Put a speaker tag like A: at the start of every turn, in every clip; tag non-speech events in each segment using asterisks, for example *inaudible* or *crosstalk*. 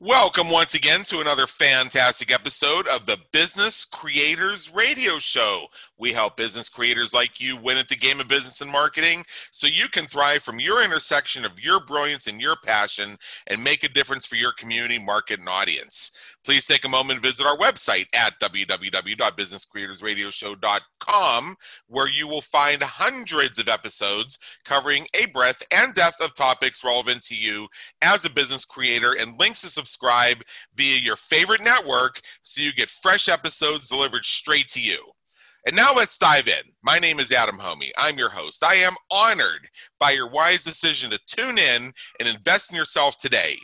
A: Welcome once again to another fantastic episode of the Business Creators Radio Show. We help business creators like you win at the game of business and marketing so you can thrive from your intersection of your brilliance and your passion and make a difference for your community, market, and audience. Please take a moment and visit our website at www.businesscreatorsradioshow.com, where you will find hundreds of episodes covering a breadth and depth of topics relevant to you as a business creator and links to subscribe via your favorite network so you get fresh episodes delivered straight to you. And now let's dive in. My name is Adam Hommey. I'm your host. I am honored by your wise decision to tune in and invest in yourself today.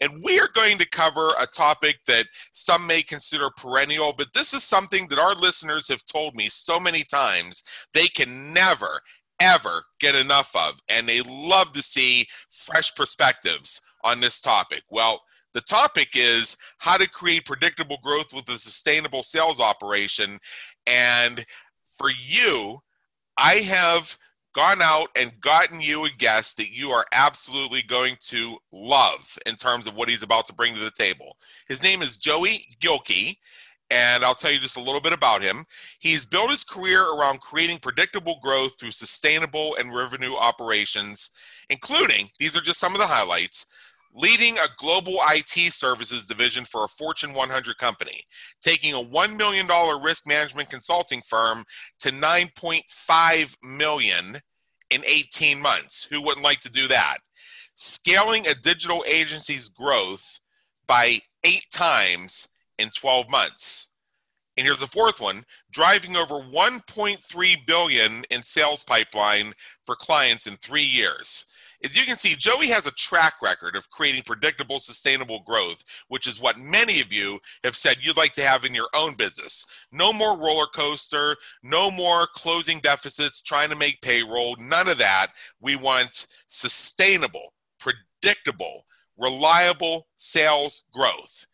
A: And we are going to cover a topic that some may consider perennial, but this is something that our listeners have told me so many times they can never, ever get enough of. And they love to see fresh perspectives on this topic. Well, the topic is how to create predictable growth with a sustainable sales operation. And for you, I have gone out and gotten you a guest that you are absolutely going to love in terms of what he's about to bring to the table. His name is Joey Gilkey, and I'll tell you just a little bit about him. He's built his career around creating predictable growth through sustainable and revenue operations, including these are just some of the highlights leading a global IT services division for a Fortune 100 company, taking a $1 million risk management consulting firm to 9.5 million in 18 months. Who wouldn't like to do that? Scaling a digital agency's growth by eight times in 12 months. And here's the fourth one, driving over 1.3 billion in sales pipeline for clients in 3 years. As you can see, Joey has a track record of creating predictable, sustainable growth, which is what many of you have said you'd like to have in your own business. No more roller coaster, no more closing deficits, trying to make payroll, none of that. We want sustainable, predictable, reliable sales growth.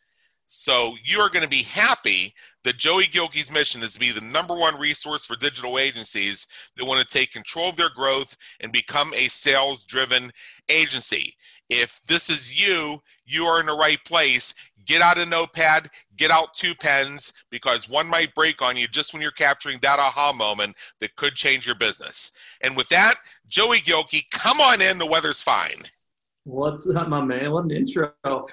A: So you are going to be happy that Joey Gilkey's mission is to be the number one resource for digital agencies that want to take control of their growth and become a sales driven agency. If this is you, you are in the right place. Get out a notepad, get out two pens, because one might break on you just when you're capturing that aha moment that could change your business. And with that, Joey Gilkey, come on in. The weather's fine.
B: What's up, my man? What an intro. *laughs*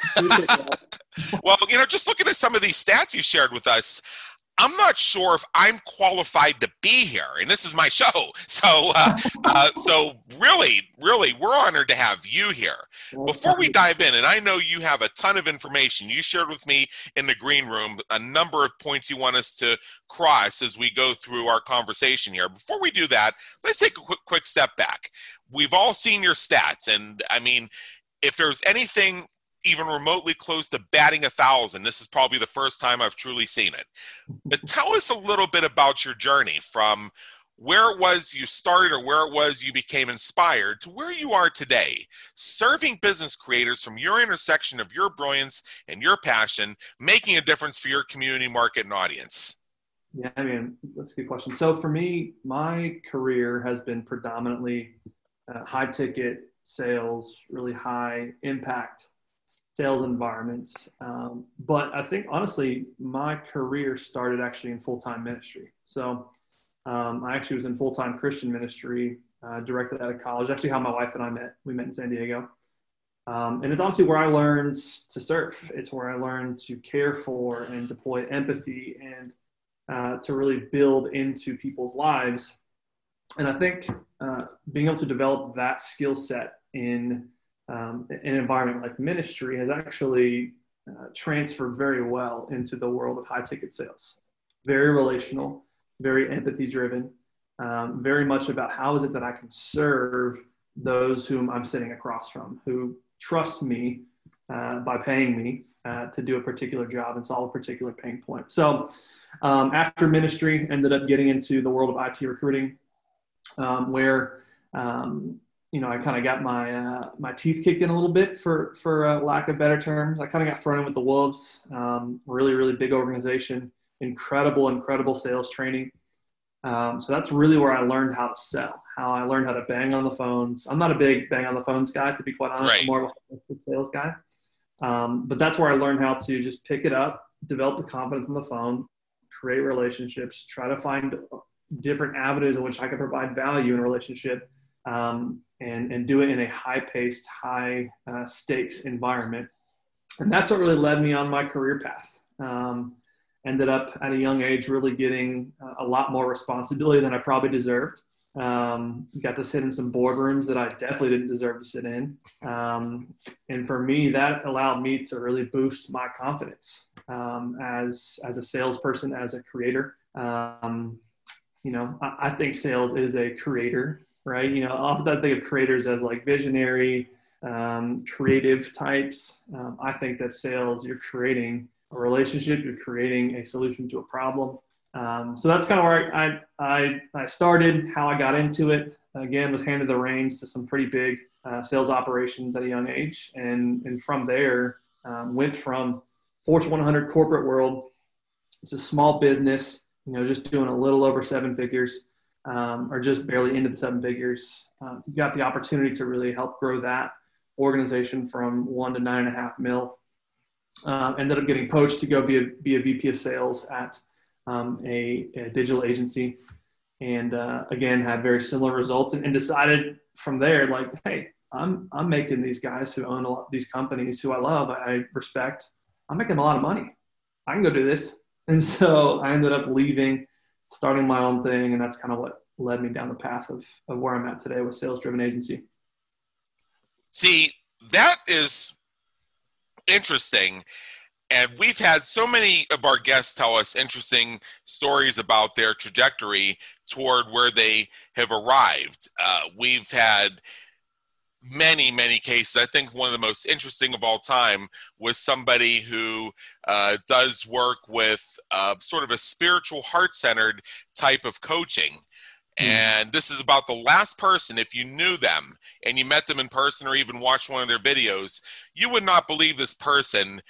B: *laughs*
A: well, you know, just looking at some of these stats you shared with us, I'm not sure if I'm qualified to be here, and this is my show. *laughs* So, uh, uh, so really, really, we're honored to have you here. Before we dive in, and I know you have a ton of information you shared with me in the green room, a number of points you want us to cross as we go through our conversation here. Before we do that, let's take a quick, quick step back. We've all seen your stats, and I mean, if there's anything even remotely close to batting a thousand. This is probably the first time I've truly seen it. But tell us a little bit about your journey from where it was you started or where it was you became inspired to where you are today, serving business creators from your intersection of your brilliance and your passion, making a difference for your community, market, and audience.
B: Yeah, I mean, that's a good question. So for me, my career has been predominantly uh, high ticket sales, really high impact sales environments. Um, but I think honestly, my career started actually in full time ministry. So um, I actually was in full time Christian ministry uh, directly out of college. Actually, how my wife and I met. We met in San Diego. Um, and it's honestly where I learned to serve. It's where I learned to care for and deploy empathy and uh, to really build into people's lives. And I think uh, being able to develop that skill set in um, an environment like ministry has actually uh, transferred very well into the world of high ticket sales. Very relational, very empathy driven, um, very much about how is it that I can serve those whom I'm sitting across from, who trust me uh, by paying me uh, to do a particular job and solve a particular pain point. So, um, after ministry, ended up getting into the world of IT recruiting, um, where um, you know, I kind of got my uh, my teeth kicked in a little bit for for uh, lack of better terms. I kind of got thrown in with the wolves. Um, really, really big organization, incredible, incredible sales training. Um, so that's really where I learned how to sell, how I learned how to bang on the phones. I'm not a big bang on the phones guy, to be quite honest. Right. I'm more of a sales guy. Um, but that's where I learned how to just pick it up, develop the confidence on the phone, create relationships, try to find different avenues in which I can provide value in a relationship, um, and and do it in a high paced, high uh, stakes environment. And that's what really led me on my career path. Um, ended up at a young age really getting a lot more responsibility than I probably deserved. Um, got to sit in some boardrooms that I definitely didn't deserve to sit in. Um, and for me, that allowed me to really boost my confidence um, as, as a salesperson, as a creator. Um, you know, I, I, think sales is a creator, right? You know, often I think of creators as like visionary, um, creative types. Um, I think that sales, you're creating a relationship, you're creating a solution to a problem. Um, so that's kind of where I, I, I started, how I got into it. Again, was handed the reins to some pretty big uh, sales operations at a young age. And, and from there, um, went from Fortune 100 corporate world to small business, you know, just doing a little over seven figures um, or just barely into the seven figures. Um, got the opportunity to really help grow that organization from one to nine and a half mil. Uh, ended up getting poached to go be a, be a VP of sales at um, a, a, digital agency, and uh, again had very similar results, and, and, decided from there like, hey, I'm I'm making these guys who own a lot, these companies who I love, I respect, I'm making a lot of money. I can go do this, and so I ended up leaving, starting my own thing, and that's kind of what led me down the path of, of where I'm at today with sales driven agency.
A: See, that is interesting and we've had so many of our guests tell us interesting stories about their trajectory toward where they have arrived. Uh, we've had many, many cases. I think one of the most interesting of all time was somebody who uh, does work with uh, sort of a spiritual, heart centered type of coaching. Hmm. And this is about the last person, if you knew them and you met them in person or even watched one of their videos, you would not believe this person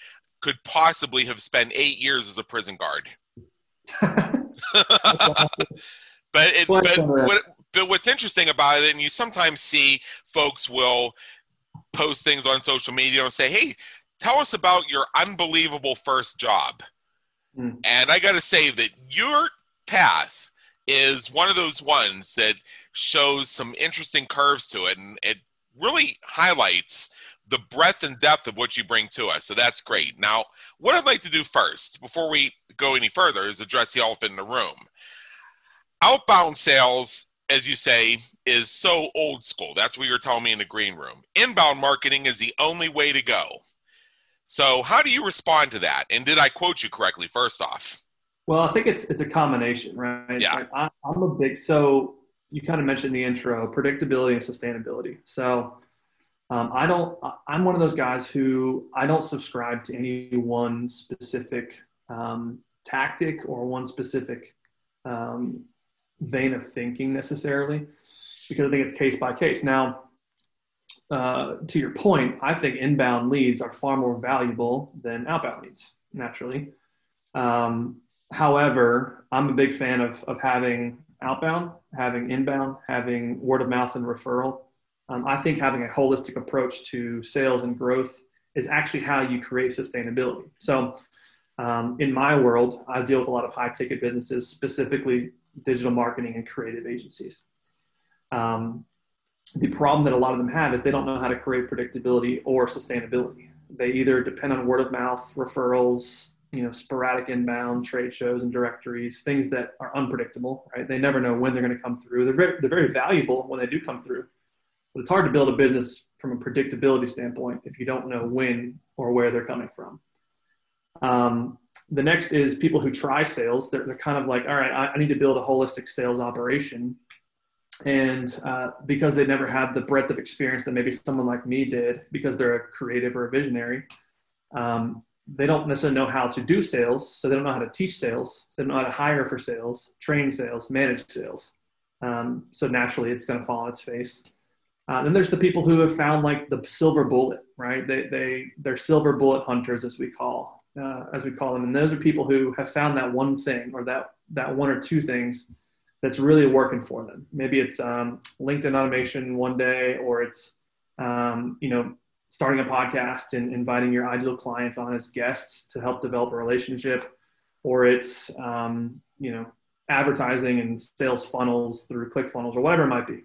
A: could possibly have spent eight years as a prison guard. *laughs* *laughs* but it, but what, but what's interesting about it, and you sometimes see folks will post things on social media and say, "Hey, tell us about your unbelievable first job." Mm. And I got to say that your path is one of those ones that shows some interesting curves to it, and it really highlights the breadth and depth of what you bring to us. So that's great. Now, what I'd like to do first, before we go any further, is address the elephant in the room. Outbound sales, as you say, is so old school. That's what you're telling me in the green room. Inbound marketing is the only way to go. So, how do you respond to that? And did I quote you correctly? First off,
B: well, I think it's it's a combination, right?
A: Yeah.
B: I, I'm a big so you kind of mentioned the intro predictability and sustainability. So um, I don't. I'm one of those guys who I don't subscribe to any one specific um, tactic or one specific um, vein of thinking necessarily, because I think it's case by case. Now, uh, to your point, I think inbound leads are far more valuable than outbound leads. Naturally, um, however, I'm a big fan of of having outbound, having inbound, having word of mouth and referral um, I think having a holistic approach to sales and growth is actually how you create sustainability. So, um, in my world, I deal with a lot of high ticket businesses, specifically digital marketing and creative agencies. Um, the problem that a lot of them have is they don't know how to create predictability or sustainability. They either depend on word of mouth, referrals, you know, sporadic inbound trade shows and directories, things that are unpredictable, right? They never know when they're going to come through. They're very, they're very valuable when they do come through but it's hard to build a business from a predictability standpoint if you don't know when or where they're coming from. Um, the next is people who try sales. They're, they're kind of like, all right, I, I need to build a holistic sales operation. And uh, because they never had the breadth of experience that maybe someone like me did, because they're a creative or a visionary, um, they don't necessarily know how to do sales. So they don't know how to teach sales. So they don't know how to hire for sales, train sales, manage sales. Um, so naturally, it's going to fall on its face. Uh, then there's the people who have found like the silver bullet, right? They they they're silver bullet hunters as we call uh, as we call them, and those are people who have found that one thing or that that one or two things that's really working for them. Maybe it's um, LinkedIn automation one day, or it's um, you know starting a podcast and inviting your ideal clients on as guests to help develop a relationship, or it's um, you know advertising and sales funnels through ClickFunnels or whatever it might be.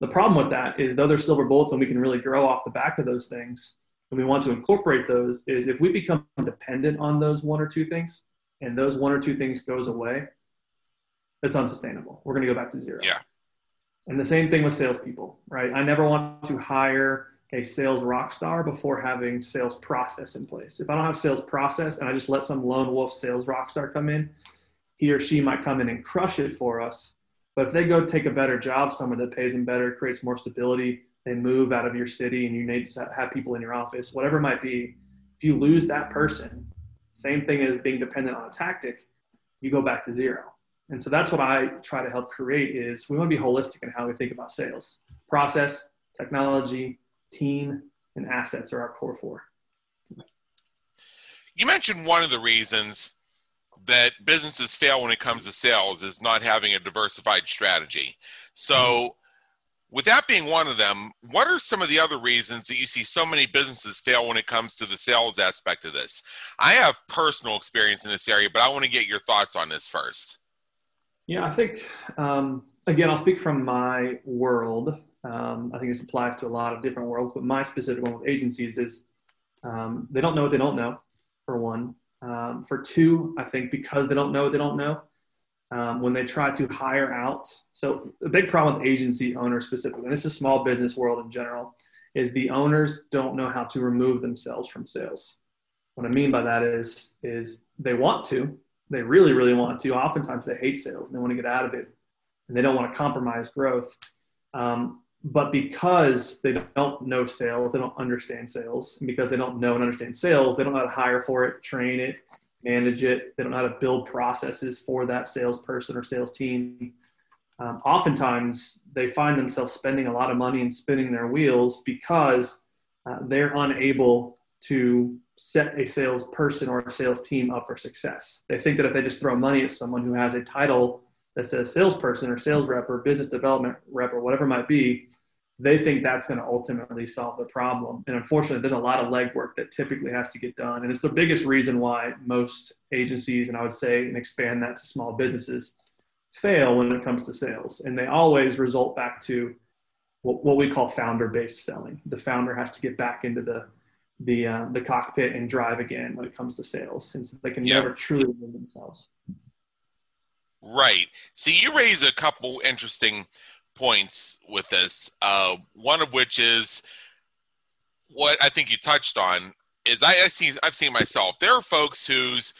B: The problem with that is though they're silver bullets and we can really grow off the back of those things, and we want to incorporate those, is if we become dependent on those one or two things, and those one or two things goes away, it's unsustainable. We're going to go back to zero.
A: Yeah.
B: And the same thing with salespeople, right? I never want to hire a sales rock star before having sales process in place. If I don't have sales process and I just let some lone wolf sales rock star come in, he or she might come in and crush it for us. But if they go take a better job somewhere that pays them better, creates more stability, they move out of your city and you need to have people in your office, whatever it might be, if you lose that person, same thing as being dependent on a tactic, you go back to zero. And so that's what I try to help create is we want to be holistic in how we think about sales. Process, technology, team, and assets are our core four.
A: You mentioned one of the reasons that businesses fail when it comes to sales is not having a diversified strategy. So, with that being one of them, what are some of the other reasons that you see so many businesses fail when it comes to the sales aspect of this? I have personal experience in this area, but I want to get your thoughts on this first.
B: Yeah, I think, um, again, I'll speak from my world. Um, I think this applies to a lot of different worlds, but my specific one with agencies is um, they don't know what they don't know, for one. Um, for two, I think because they don't know what they don't know, um, when they try to hire out. So, a big problem with agency owners specifically, and this is small business world in general, is the owners don't know how to remove themselves from sales. What I mean by that is, is they want to, they really, really want to. Oftentimes, they hate sales and they want to get out of it, and they don't want to compromise growth. Um, but because they don't know sales, they don't understand sales, and because they don't know and understand sales, they don't know how to hire for it, train it, manage it. They don't know how to build processes for that salesperson or sales team. Um, oftentimes, they find themselves spending a lot of money and spinning their wheels because uh, they're unable to set a salesperson or a sales team up for success. They think that if they just throw money at someone who has a title that says salesperson or sales rep or business development rep or whatever it might be, they think that's going to ultimately solve the problem. And unfortunately, there's a lot of legwork that typically has to get done. And it's the biggest reason why most agencies, and I would say, and expand that to small businesses, fail when it comes to sales. And they always result back to what, what we call founder based selling. The founder has to get back into the the uh, the cockpit and drive again when it comes to sales, and so they can never truly remove themselves.
A: Right. See, you raise a couple interesting points with this. Uh, one of which is what I think you touched on is I, I see I've seen myself. There are folks whose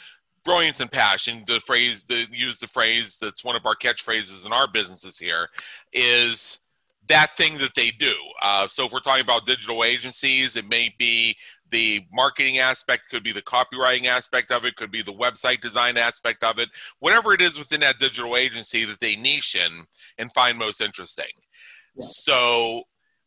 A: brilliance and passion, the phrase the use the phrase that's one of our catchphrases in our businesses here, is that thing that they do. Uh, so if we're talking about digital agencies, it may be the marketing aspect, could be the copywriting aspect of it, could be the website design aspect of it, whatever it is within that digital agency that they niche in and find most interesting. Yeah. So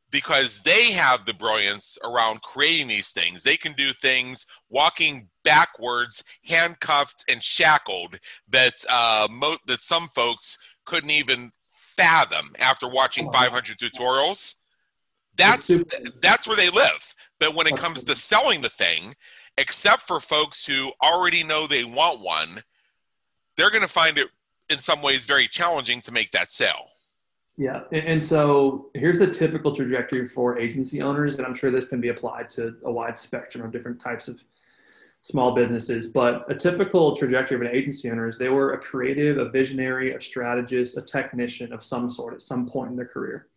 A: because they have the brilliance around creating these things. They can do things walking backwards, handcuffed and shackled that uh, mo- that some folks couldn't even fathom after watching 500 tutorials. That's that's where they live. But when it comes to selling the thing, except for folks who already know they want one, they're going to find it in some ways very challenging to make that sale.
B: Yeah, and so here's the typical trajectory for agency owners, and I'm sure this can be applied to a wide spectrum of different types of small businesses. But a typical trajectory of an agency owner is they were a creative, a visionary, a strategist, a technician of some sort at some point in their career.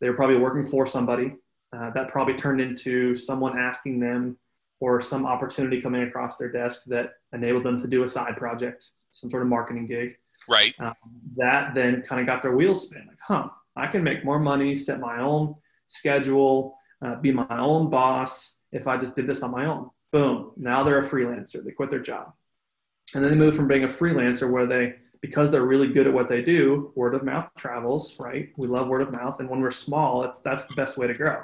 B: They were probably working for somebody uh, that probably turned into someone asking them or some opportunity coming across their desk that enabled them to do a side project, some sort of marketing gig.
A: Right.
B: Um, that then kind of got their wheels spinning. Like, huh, I can make more money, set my own schedule, uh, be my own boss if I just did this on my own. Boom. Now they're a freelancer. They quit their job. And then they move from being a freelancer where they, because they're really good at what they do, word of mouth travels, right? We love word of mouth. And when we're small, it's, that's the best way to grow.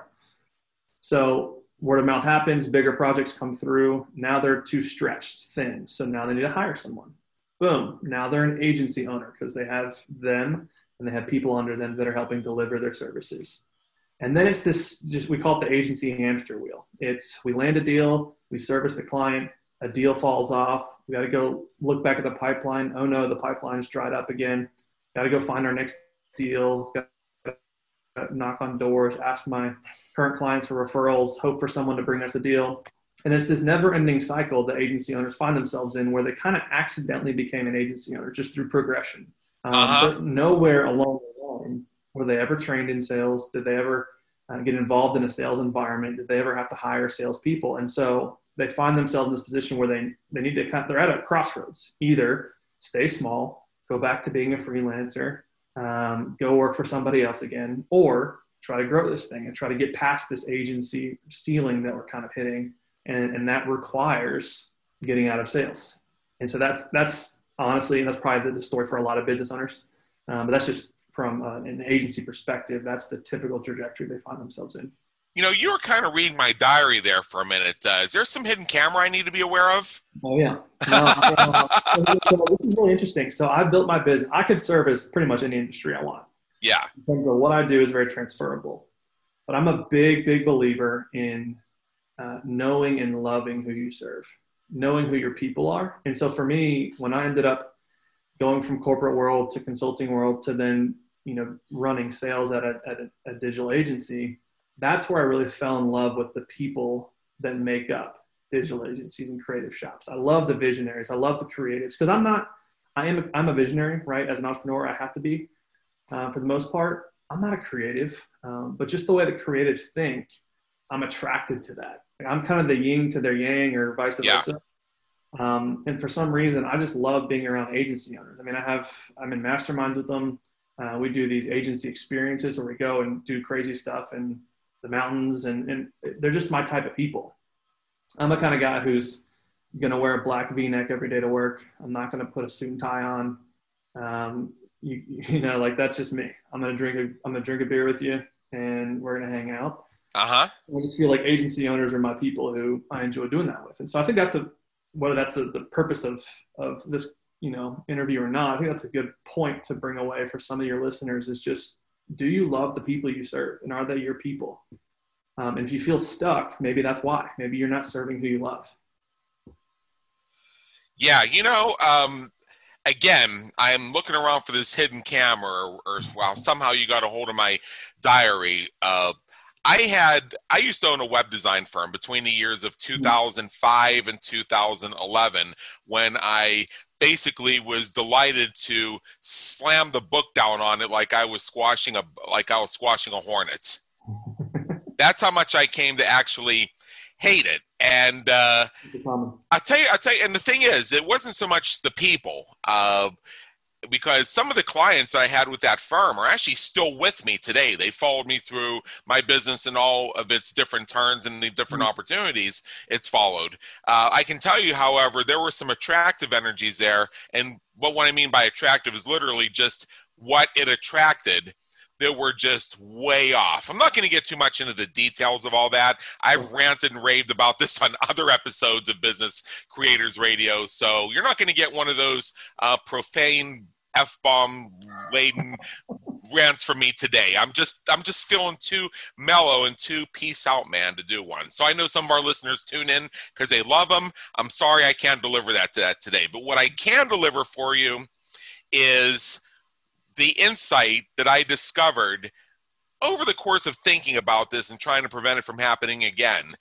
B: So word of mouth happens, bigger projects come through. Now they're too stretched thin. So now they need to hire someone. Boom. Now they're an agency owner because they have them and they have people under them that are helping deliver their services. And then it's this just we call it the agency hamster wheel. It's we land a deal, we service the client, a deal falls off, we got to go look back at the pipeline. Oh no, the pipeline's dried up again. Got to go find our next deal. knock on doors, ask my current clients for referrals, hope for someone to bring us a deal. And it's this never-ending cycle that agency owners find themselves in, where they kind of accidentally became an agency owner just through progression. Um, uh-huh. But nowhere along the line were they ever trained in sales? Did they ever uh, get involved in a sales environment? Did they ever have to hire salespeople? And so they find themselves in this position where they, they need to kind of, they're at a crossroads. Either stay small, go back to being a freelancer, um, go work for somebody else again, or try to grow this thing and try to get past this agency ceiling that we're kind of hitting. And, and that requires getting out of sales. And so that's, that's honestly, and that's probably the story for a lot of business owners. Um, but that's just from uh, an agency perspective, that's the typical trajectory they find themselves in.
A: You know, you were kind of reading my diary there for a minute. Uh, is there some hidden camera I need to be aware of?
B: Oh yeah. No, uh, so this is really interesting. So I built my business. I could service pretty much any industry I want.
A: Yeah.
B: In terms of what I do is very transferable, but I'm a big, big believer in uh, knowing and loving who you serve, knowing who your people are. And so for me, when I ended up going from corporate world to consulting world to then you know running sales at a, at a, a digital agency that's where I really fell in love with the people that make up digital agencies and creative shops. I love the visionaries. I love the creatives because I'm not, I am, a, I'm a visionary, right? As an entrepreneur, I have to be uh, for the most part. I'm not a creative, um, but just the way the creatives think, I'm attracted to that. Like, I'm kind of the yin to their yang or vice yeah. versa. Um, and for some reason, I just love being around agency owners. I mean, I have, I'm in masterminds with them. Uh, we do these agency experiences where we go and do crazy stuff and the mountains, and, and they're just my type of people. I'm the kind of guy who's going to wear a black V-neck every day to work. I'm not going to put a suit and tie on. Um, you, you know, like that's just me. I'm going to drink a, I'm going to drink a beer with you and we're going to hang out.
A: Uh huh.
B: I just feel like agency owners are my people who I enjoy doing that with. And so I think that's a, whether that's a, the purpose of, of this, you know, interview or not, I think that's a good point to bring away for some of your listeners is just do you love the people you serve? And are they your people? Um, and if you feel stuck maybe that's why. Maybe you're not serving who you love.
A: Yeah you know um, again i'm looking around for this hidden camera or, or well somehow you got a hold of my diary. Uh, I had I used to own a web design firm between the years of 2005 and 2011 when I basically was delighted to slam the book down on it like I was squashing a like I was squashing a hornet. *laughs* That's how much I came to actually hate it. And uh, I tell you, I tell you, and the thing is, it wasn't so much the people. Uh, because some of the clients I had with that firm are actually still with me today. They followed me through my business and all of its different turns and the different mm-hmm. opportunities it's followed. Uh, I can tell you, however, there were some attractive energies there. And what, what I mean by attractive is literally just what it attracted that were just way off. I'm not going to get too much into the details of all that. I've ranted and raved about this *laughs* on other episodes of Business Creators Radio. So you're not going to get one of those uh, profane f bomb laden rants from me today. I'm just I'm just feeling too mellow and too peace out, man, to do one. So I know some of our listeners tune in because they love them. I'm sorry I can't deliver that to that today, but what I can deliver for you is the insight that I discovered over the course of thinking about this and trying to prevent it from happening again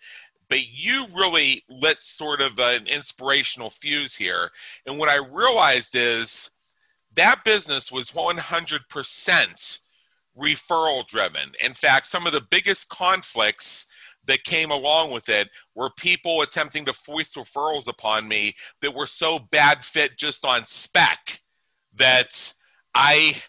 A: but you really lit sort of an inspirational fuse here. And what I realized is that business was 100% referral driven. In fact, some of the biggest conflicts that came along with it were people attempting to foist referrals upon me that were so bad fit just on spec that I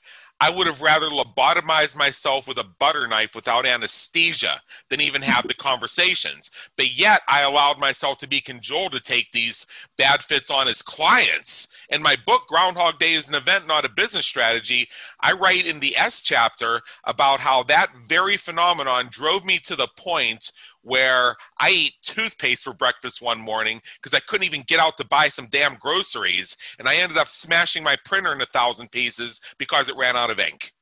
A: I would have rather lobotomized myself with a butter knife without anesthesia than even have the conversations. But yet, I allowed myself to be cajoled to take these bad fits on as clients. In my book, Groundhog Day is an event, not a business strategy, I write in the S chapter about how that very phenomenon drove me to the point where I ate toothpaste for breakfast one morning because I couldn't even get out to buy some damn groceries, and I ended up smashing my printer in a thousand pieces because it ran out of ink.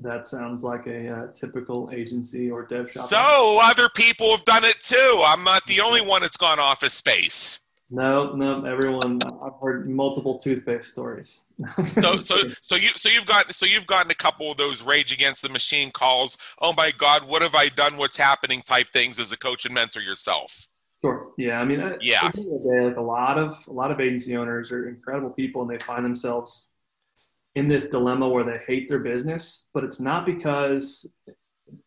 B: That sounds like a uh, typical agency or dev shop.
A: So other people have done it too. I'm not the only one that's gone office space.
B: No, no, everyone. I've heard multiple toothpaste stories. *laughs*
A: so, so, so you, so you've got, so you've gotten a couple of those rage against the machine calls. Oh my God, what have I done? What's happening? Type things as a coach and mentor yourself.
B: Sure. Yeah. I mean,
A: yeah.
B: Day, like a lot of a lot of agency owners are incredible people, and they find themselves in this dilemma where they hate their business, but it's not because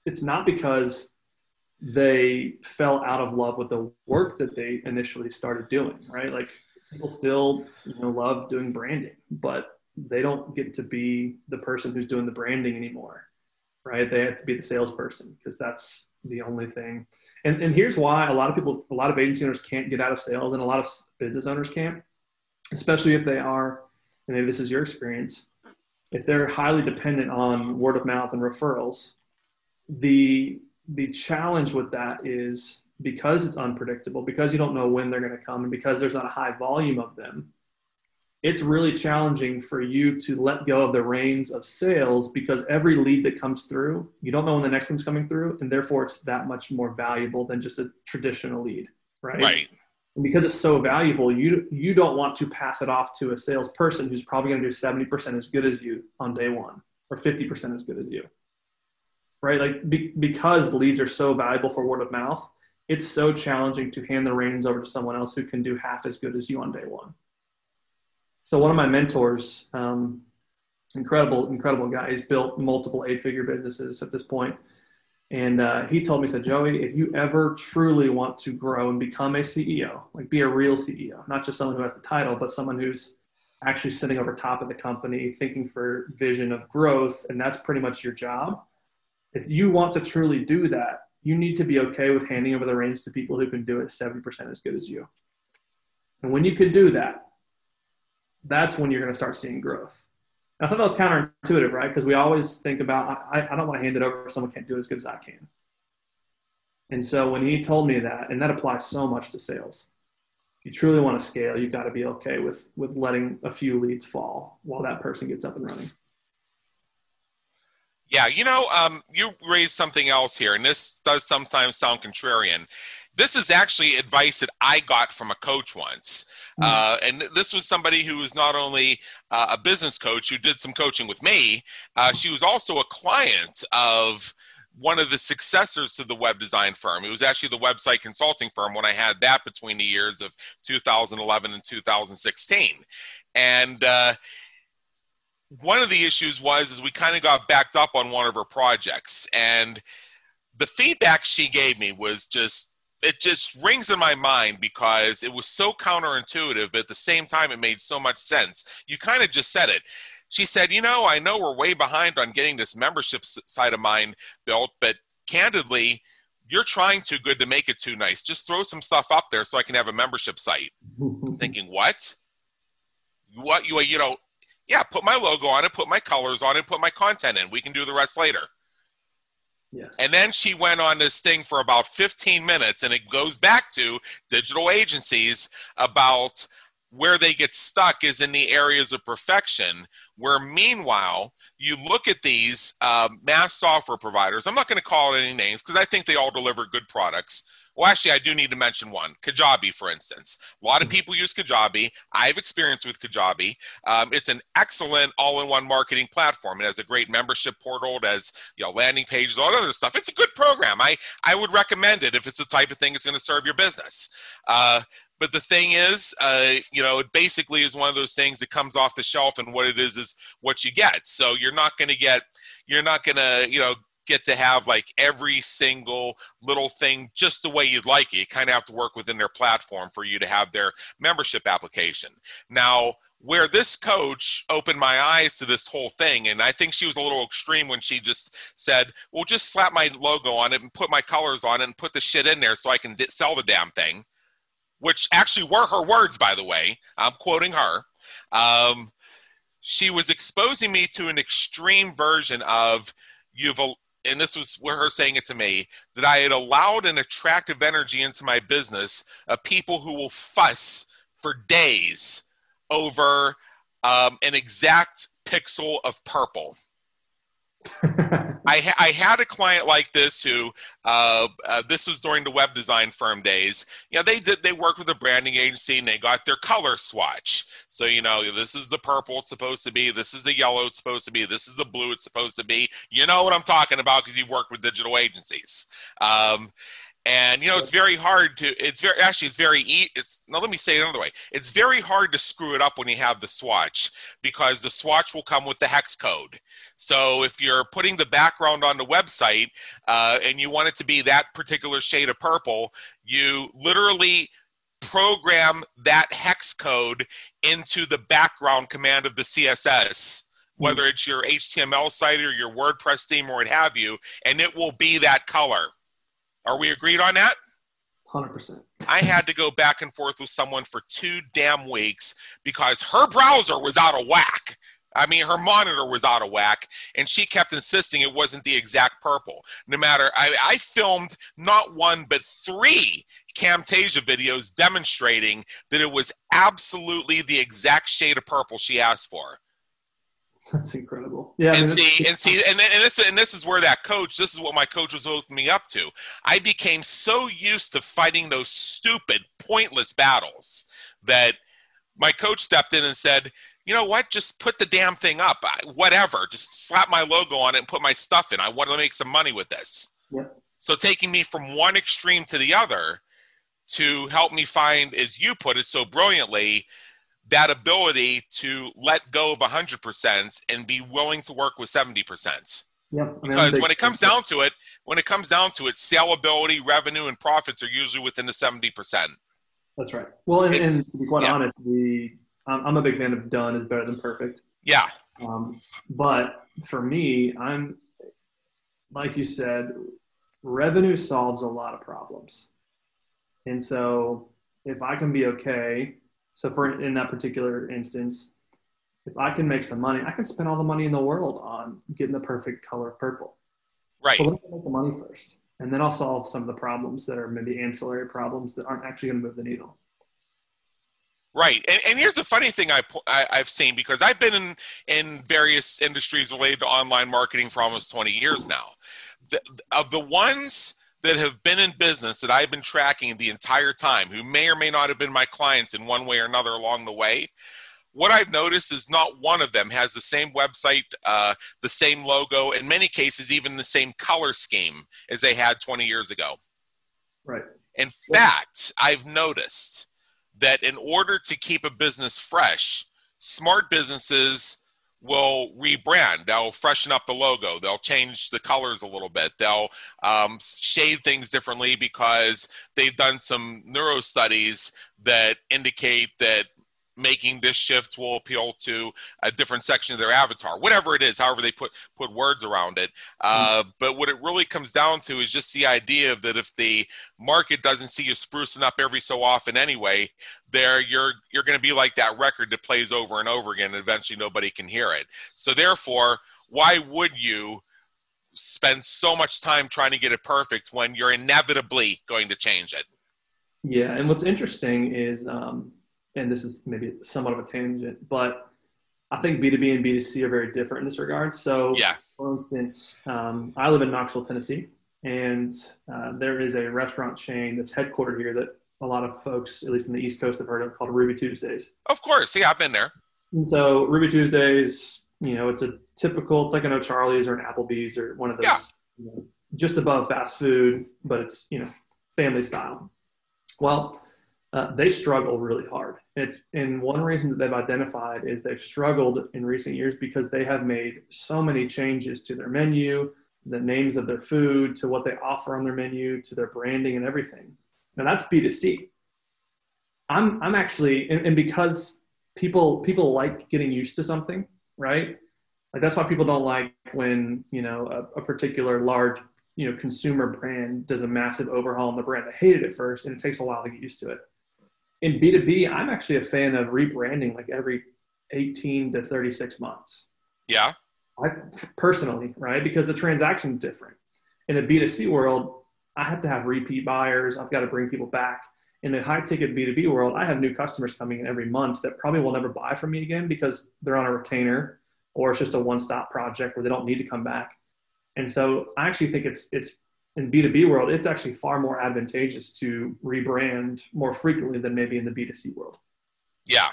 B: it's not because they fell out of love with the work that they initially started doing, right? Like people still, you know, love doing branding, but they don't get to be the person who's doing the branding anymore, right? They have to be the salesperson because that's the only thing. And, and here's why a lot of people, a lot of agency owners can't get out of sales and a lot of business owners can't, especially if they are, and maybe this is your experience, if they're highly dependent on word of mouth and referrals, the the challenge with that is because it's unpredictable, because you don't know when they're going to come, and because there's not a high volume of them, it's really challenging for you to let go of the reins of sales because every lead that comes through, you don't know when the next one's coming through, and therefore it's that much more valuable than just a traditional lead, right?
A: Right.
B: And because it's so valuable, you you don't want to pass it off to a salesperson who's probably going to do 70% as good as you on day one or 50% as good as you right? Like be, because leads are so valuable for word of mouth, it's so challenging to hand the reins over to someone else who can do half as good as you on day one. So one of my mentors, um, incredible, incredible guy. He's built multiple eight-figure businesses at this. And uh, he told me, he said, Joey, if you ever truly want to grow and become a CEO, like be a real CEO, not just someone who has the title, but someone who's actually sitting over top of the company, thinking for vision of growth, and that's pretty much your job if you want to truly do that, you need to be okay with handing over the reins to people who can do it 70% as good as you. And when you can do that, that's when you're going to start seeing growth. I thought that was counterintuitive, right? Because we always think about, I, I don't want to hand it over if someone can't do it as good as I can. And so when he told me that, and that applies so much to sales, if you truly want to scale, you've got to be okay with, with letting a few leads fall while that person gets up and running.
A: Yeah, you know, um, you raised something else here, and this does sometimes sound contrarian. This is actually advice that I got from a coach once. Mm-hmm. Uh, and this was somebody who was not only uh, a business coach who did some coaching with me, uh, she was also a client of one of the successors to the web design firm. It was actually the website consulting firm when I had that between the years of 2011 and 2016. And uh, one of the issues was is we kind of got backed up on one of her projects and the feedback she gave me was just it just rings in my mind because it was so counterintuitive but at the same time it made so much sense. You kind of just said it. She said you know i know we're way behind on getting this membership side of mine built but candidly you're trying too good to make it too nice. Just throw some stuff up there so i can have a membership site. *laughs* Thinking what? What you you know yeah, put my logo on it, put my colors on it, put my content in. We can do the rest later.
B: Yes.
A: And then she went on this thing for about 15 minutes, and it goes back to digital agencies about where they get stuck is in the areas of perfection. Where meanwhile, you look at these uh, mass software providers. I'm not going to call it any names because I think they all deliver good products well, actually, I do need to mention one Kajabi, for instance. A lot of mm-hmm. people use Kajabi. I have experience with Kajabi. Um, it's an excellent all in one marketing platform. It has a great membership portal, it has you know, landing pages, all that other stuff. It's a good program. I, I would recommend it if it's the type of thing that's going to serve your business. Uh, but the thing is, uh, you know, it basically is one of those things that comes off the shelf, and what it is is what you get. So you're not going to get, you're not going to, you know, get to have like every single little thing just the way you'd like it. You kind of have to work within their platform for you to have their membership application. Now, where this coach opened my eyes to this whole thing, and I think she was a little extreme when she just said, Well, just slap my logo on it and put my colors on it and put the shit in there so I can sell the damn thing, which actually were her words, by the way. I'm quoting her. Um, she was exposing me to an extreme version of you've and this was her saying it to me that I had allowed an attractive energy into my business of people who will fuss for days over um, an exact pixel of purple. *laughs* I, ha- I had a client like this who uh, uh, this was during the web design firm days. You know, they did they worked with a branding agency and they got their color swatch. So you know, this is the purple it's supposed to be. This is the yellow it's supposed to be. This is the blue it's supposed to be. You know what I'm talking about because you work with digital agencies. Um, and you know it's very hard to it's very actually it's very it's now let me say it another way. It's very hard to screw it up when you have the swatch because the swatch will come with the hex code. So if you're putting the background on the website uh, and you want it to be that particular shade of purple you literally program that hex code into the background command of the css whether it's your html site or your wordpress theme or what have you and it will be that color are we agreed on that?
B: 100%.
A: I had to go back and forth with someone for two damn weeks because her browser was out of whack. I mean, her monitor was out of whack, and she kept insisting it wasn't the exact purple. No matter, I, I filmed not one but three Camtasia videos demonstrating that it was absolutely the exact shade of purple she asked for. *laughs*
B: That's incredible. Yeah,
A: and I mean, see, and see, and, and this and this is where that coach. This is what my coach was holding me up to. I became so used to fighting those stupid, pointless battles that my coach stepped in and said, "You know what? Just put the damn thing up. Whatever. Just slap my logo on it and put my stuff in. I want to make some money with this."
B: Yeah.
A: So taking me from one extreme to the other to help me find, as you put it so brilliantly, that ability to let go of 100% and be willing to work with 70%.
B: Yeah,
A: because when it comes down to it, when it comes down to it, salability, revenue, and profits are usually within the 70%.
B: That's right. Well, and, and to be quite yeah. honest, we, I'm a big fan of done is better than perfect.
A: Yeah.
B: Um, but for me, I'm, like you said, revenue solves a lot of problems. And so if I can be okay so for in that particular instance, if I can make some money, I can spend all the money in the world on getting the perfect color of purple.
A: Right.
B: But let me make the money first, and then I'll solve some of the problems that are maybe ancillary problems that aren't actually going to move the needle.
A: Right, and, and here's the funny thing I, I have seen because I've been in in various industries related to online marketing for almost 20 years now. The, of the ones that have been in business that I've been tracking the entire time, who may or may not have been my clients in one way or another along the way, what I've noticed is not one of them has the same website, uh, the same logo, in many cases, even the same color scheme as they had 20 years ago.
B: Right.
A: In fact, I've noticed that in order to keep a business fresh, smart businesses will rebrand. They'll freshen up the logo. They'll change the colors a little bit. They'll um, shade things differently because they've done some neuro studies that indicate that making this shift will appeal to a different section of their avatar whatever it is however they put put words around it. Uh, mm-hmm. but what it really comes down to is just the idea of that if the market doesn't see you sprucing up every so often anyway there you're you're going to be like that record that plays over and over again and eventually nobody can hear it. So therefore why would you spend so much time trying to get it perfect when you're inevitably going to change it?
B: Yeah and what's interesting is um, and this is maybe somewhat of a tangent, but I think B2B and B2C are very different in this regard. So,
A: yeah.
B: for instance, um, I live in Knoxville, Tennessee, and uh, there is a restaurant chain that's headquartered here that a lot of folks, at least in the East Coast, have heard of called Ruby Tuesdays.
A: Of course. Yeah, I've been there.
B: And so, Ruby Tuesdays, you know, it's a typical, it's like an O'Charlie's or an Applebee's or one of those,
A: yeah.
B: you know, just above fast food, but it's, you know, family style. Well, uh, they struggle really hard. It's and one reason that they've identified is they've struggled in recent years because they have made so many changes to their menu, the names of their food, to what they offer on their menu, to their branding and everything. Now that's B2C. I'm I'm actually and, and because people people like getting used to something, right? Like that's why people don't like when you know a, a particular large you know consumer brand does a massive overhaul on the brand. They hate it at first, and it takes a while to get used to it in B2B, I'm actually a fan of rebranding like every 18 to 36 months.
A: Yeah.
B: I personally, right? Because the transaction's different. In the B2C world, I have to have repeat buyers. I've got to bring people back. In the high ticket B2B world, I have new customers coming in every month that probably will never buy from me again because they're on a retainer or it's just a one-stop project where they don't need to come back. And so I actually think it's it's in B2B world, it's actually far more advantageous to rebrand more frequently than maybe in the B2C world.
A: Yeah.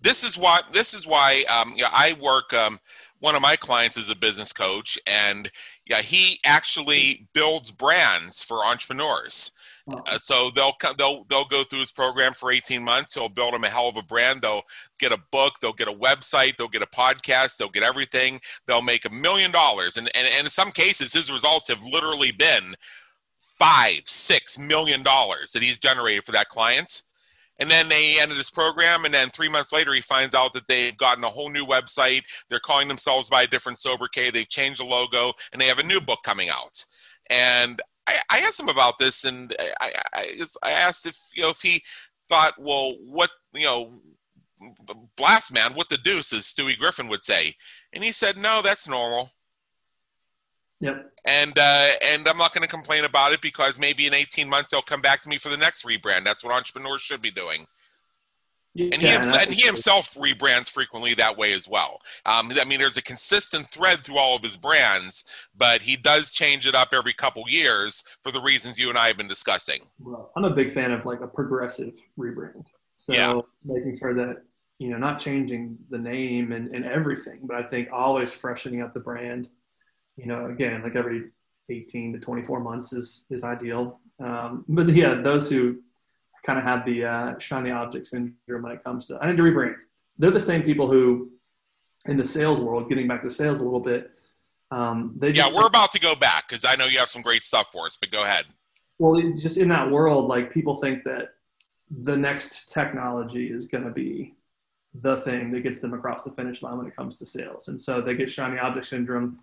A: This is why this is why um, I work um, one of my clients is a business coach and yeah he actually builds brands for entrepreneurs uh, so they'll they'll they'll go through his program for 18 months. He'll build them a hell of a brand. They'll get a book. They'll get a website. They'll get a podcast. They'll get everything. They'll make a million dollars. And and in some cases, his results have literally been five, six million dollars that he's generated for that client. And then they ended this program, and then three months later, he finds out that they've gotten a whole new website. They're calling themselves by a different sobriquet. They've changed the logo, and they have a new book coming out. And I, I asked him about this, and I, I, I asked if you know if he thought, well, what you know, blast man, what the deuce, as Stewie Griffin would say, and he said, no, that's normal.
B: Yep.
A: And uh, and I'm not going to complain about it because maybe in 18 months they'll come back to me for the next rebrand. That's what entrepreneurs should be doing. Yeah, and he, himself, and, and he himself rebrands frequently that way as well. Um, I mean, there's a consistent thread through all of his brands, but he does change it up every couple years for the reasons you and I have been discussing.
B: Well, I'm a big fan of like a progressive rebrand. So yeah. making sure that you know not changing the name and, and everything, but I think always freshening up the brand. You know, again, like every 18 to 24 months is is ideal. Um, but yeah, those who kind of have the uh, shiny object syndrome when it comes to. I need to rebrand. They're the same people who, in the sales world, getting back to sales a little bit. Um, they
A: yeah, we're about to go back because I know you have some great stuff for us. But go ahead.
B: Well, just in that world, like people think that the next technology is going to be the thing that gets them across the finish line when it comes to sales, and so they get shiny object syndrome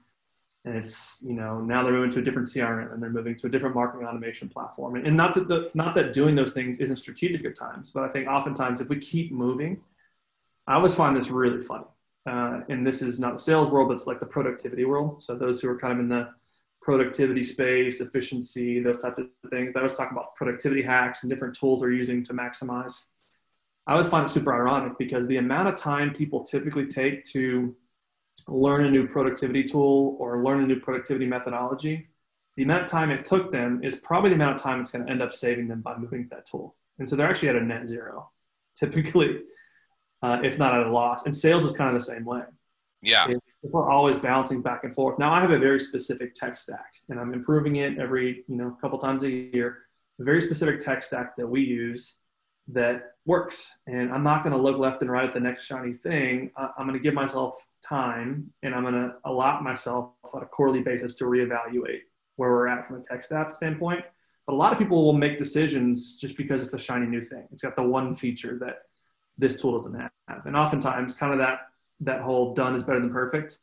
B: and it's you know now they're moving to a different crm and they're moving to a different marketing automation platform. And, and not that the not that doing those things isn't strategic at times but i think oftentimes if we keep moving i always find this really funny. Uh, and this is not the sales world but it's like the productivity world. So those who are kind of in the productivity space efficiency those types of things i always talk about productivity hacks and different tools they're using to maximize. I always find it super ironic because the amount of time people typically take to learn a new productivity tool or learn a new productivity methodology, the amount of time it took them is probably the amount of time it's going to end up saving them by moving to that tool. And so they're actually at a net zero, typically, *laughs* uh, if not at a loss. And sales is kind of the same way.
A: Yeah.
B: If we're always bouncing back and forth. Now I have a very specific tech stack and I'm improving it every, you know, couple times a year. A very specific tech stack that we use that works. And I'm not going to look left and right at the next shiny thing. I'm going to give myself time and I'm going to allot myself on a quarterly basis to reevaluate where we're at from a tech stack standpoint. But a lot of people will make decisions just because it's the shiny new thing. It's got the one feature that this tool doesn't have. And oftentimes kind of that that whole done is better than perfect.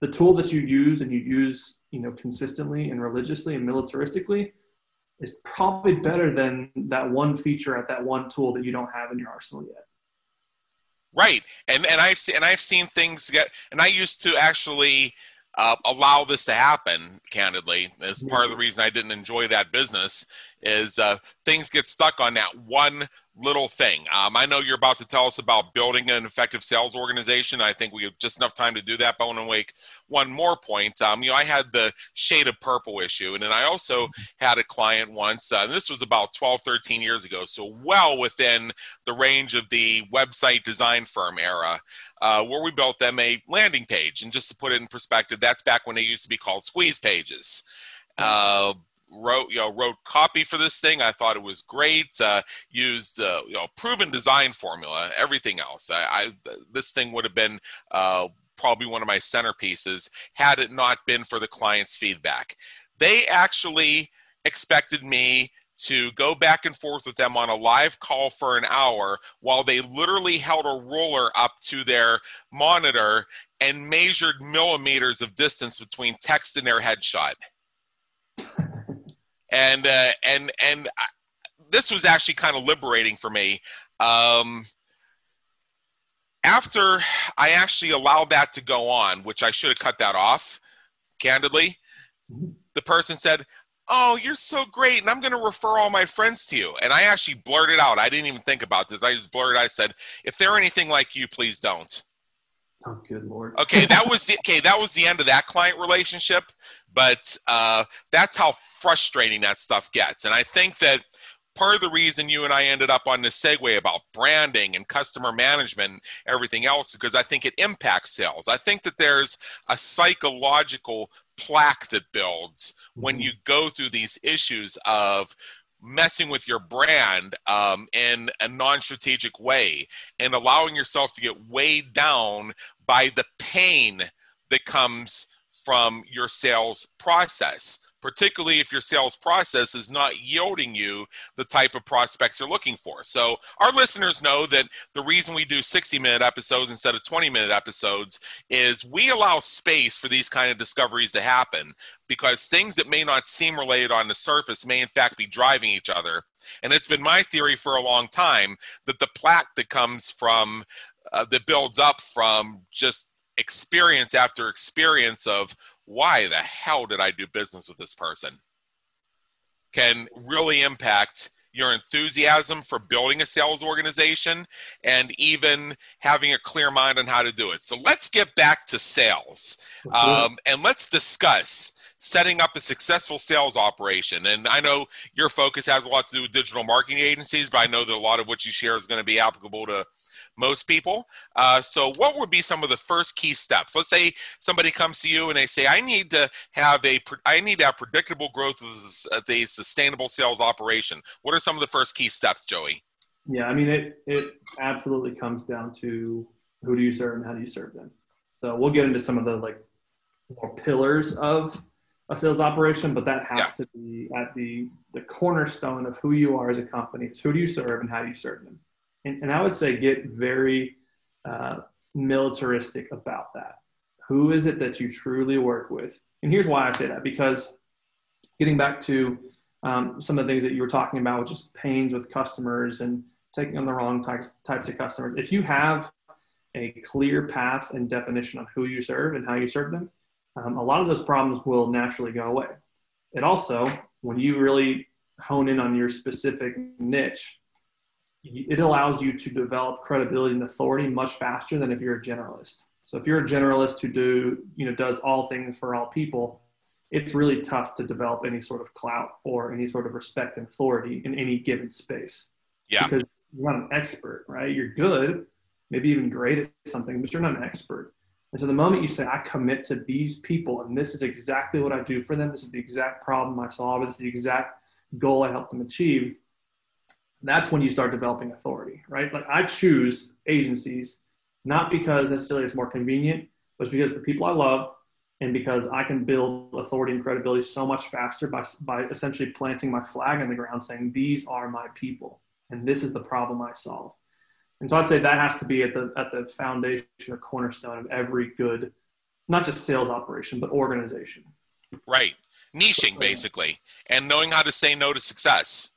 B: The tool that you use and you use, you know, consistently and religiously and militaristically is probably better than that one feature at that one tool that you don't have in your arsenal yet.
A: Right, and and I've seen and I've seen things get, and I used to actually uh, allow this to happen. Candidly, as part of the reason I didn't enjoy that business is uh, things get stuck on that one little thing. Um, I know you're about to tell us about building an effective sales organization. I think we have just enough time to do that. But I want to make one more point. Um, you know, I had the shade of purple issue, and then I also had a client once, uh, and this was about 12, 13 years ago, so well within the range of the website design firm era, uh, where we built them a landing page. And just to put it in perspective, that's back when they used to be called squeeze pages. Uh, wrote you know wrote copy for this thing. I thought it was great. Uh, used uh, you know proven design formula. Everything else, I, I this thing would have been uh, probably one of my centerpieces had it not been for the client's feedback. They actually expected me to go back and forth with them on a live call for an hour while they literally held a ruler up to their monitor and measured millimeters of distance between text and their headshot and uh, and and I, this was actually kind of liberating for me. Um, after I actually allowed that to go on, which I should have cut that off, candidly, the person said, Oh, you're so great, and I'm going to refer all my friends to you. And I actually blurted out. I didn't even think about this. I just blurted. I said, If they're anything like you, please don't.
B: Oh, good lord.
A: okay, that was the okay. That was the end of that client relationship, but uh, that's how frustrating that stuff gets. And I think that part of the reason you and I ended up on this segue about branding and customer management and everything else because I think it impacts sales. I think that there's a psychological plaque that builds when mm-hmm. you go through these issues of messing with your brand um, in a non-strategic way and allowing yourself to get weighed down by the pain that comes from your sales process particularly if your sales process is not yielding you the type of prospects you're looking for. So, our listeners know that the reason we do 60 minute episodes instead of 20 minute episodes is we allow space for these kind of discoveries to happen because things that may not seem related on the surface may, in fact, be driving each other. And it's been my theory for a long time that the plaque that comes from, uh, that builds up from just experience after experience of why the hell did I do business with this person? Can really impact your enthusiasm for building a sales organization and even having a clear mind on how to do it. So let's get back to sales um, and let's discuss setting up a successful sales operation. And I know your focus has a lot to do with digital marketing agencies, but I know that a lot of what you share is going to be applicable to most people. Uh, so, what would be some of the first key steps? Let's say somebody comes to you and they say, "I need to have a, I need to have predictable growth as a sustainable sales operation." What are some of the first key steps, Joey?
B: Yeah, I mean, it it absolutely comes down to who do you serve and how do you serve them. So we'll get into some of the like more pillars of a sales operation, but that has yeah. to be at the the cornerstone of who you are as a company. It's who do you serve and how do you serve them and, and I would say get very uh, militaristic about that. Who is it that you truly work with? And here's why I say that because getting back to um, some of the things that you were talking about, which is pains with customers and taking on the wrong types, types of customers. If you have a clear path and definition on who you serve and how you serve them, um, a lot of those problems will naturally go away. It also, when you really hone in on your specific niche, it allows you to develop credibility and authority much faster than if you're a generalist. So if you're a generalist who do, you know, does all things for all people, it's really tough to develop any sort of clout or any sort of respect and authority in any given space.
A: Yeah.
B: Because you're not an expert, right? You're good, maybe even great at something, but you're not an expert. And so the moment you say, I commit to these people and this is exactly what I do for them, this is the exact problem I solve, this is the exact goal I help them achieve, that's when you start developing authority, right? Like I choose agencies not because necessarily it's more convenient, but because the people I love and because I can build authority and credibility so much faster by, by essentially planting my flag in the ground saying, these are my people and this is the problem I solve. And so I'd say that has to be at the, at the foundation or cornerstone of every good, not just sales operation, but organization.
A: Right. Niching basically, and knowing how to say no to success.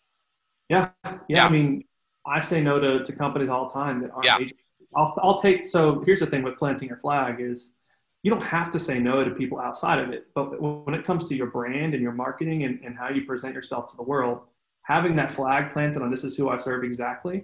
B: Yeah, yeah. yeah. I mean, I say no to, to companies all the time that aren't. Yeah. I'll, I'll take. So here's the thing with planting your flag is you don't have to say no to people outside of it. But when it comes to your brand and your marketing and, and how you present yourself to the world, having that flag planted on this is who I serve exactly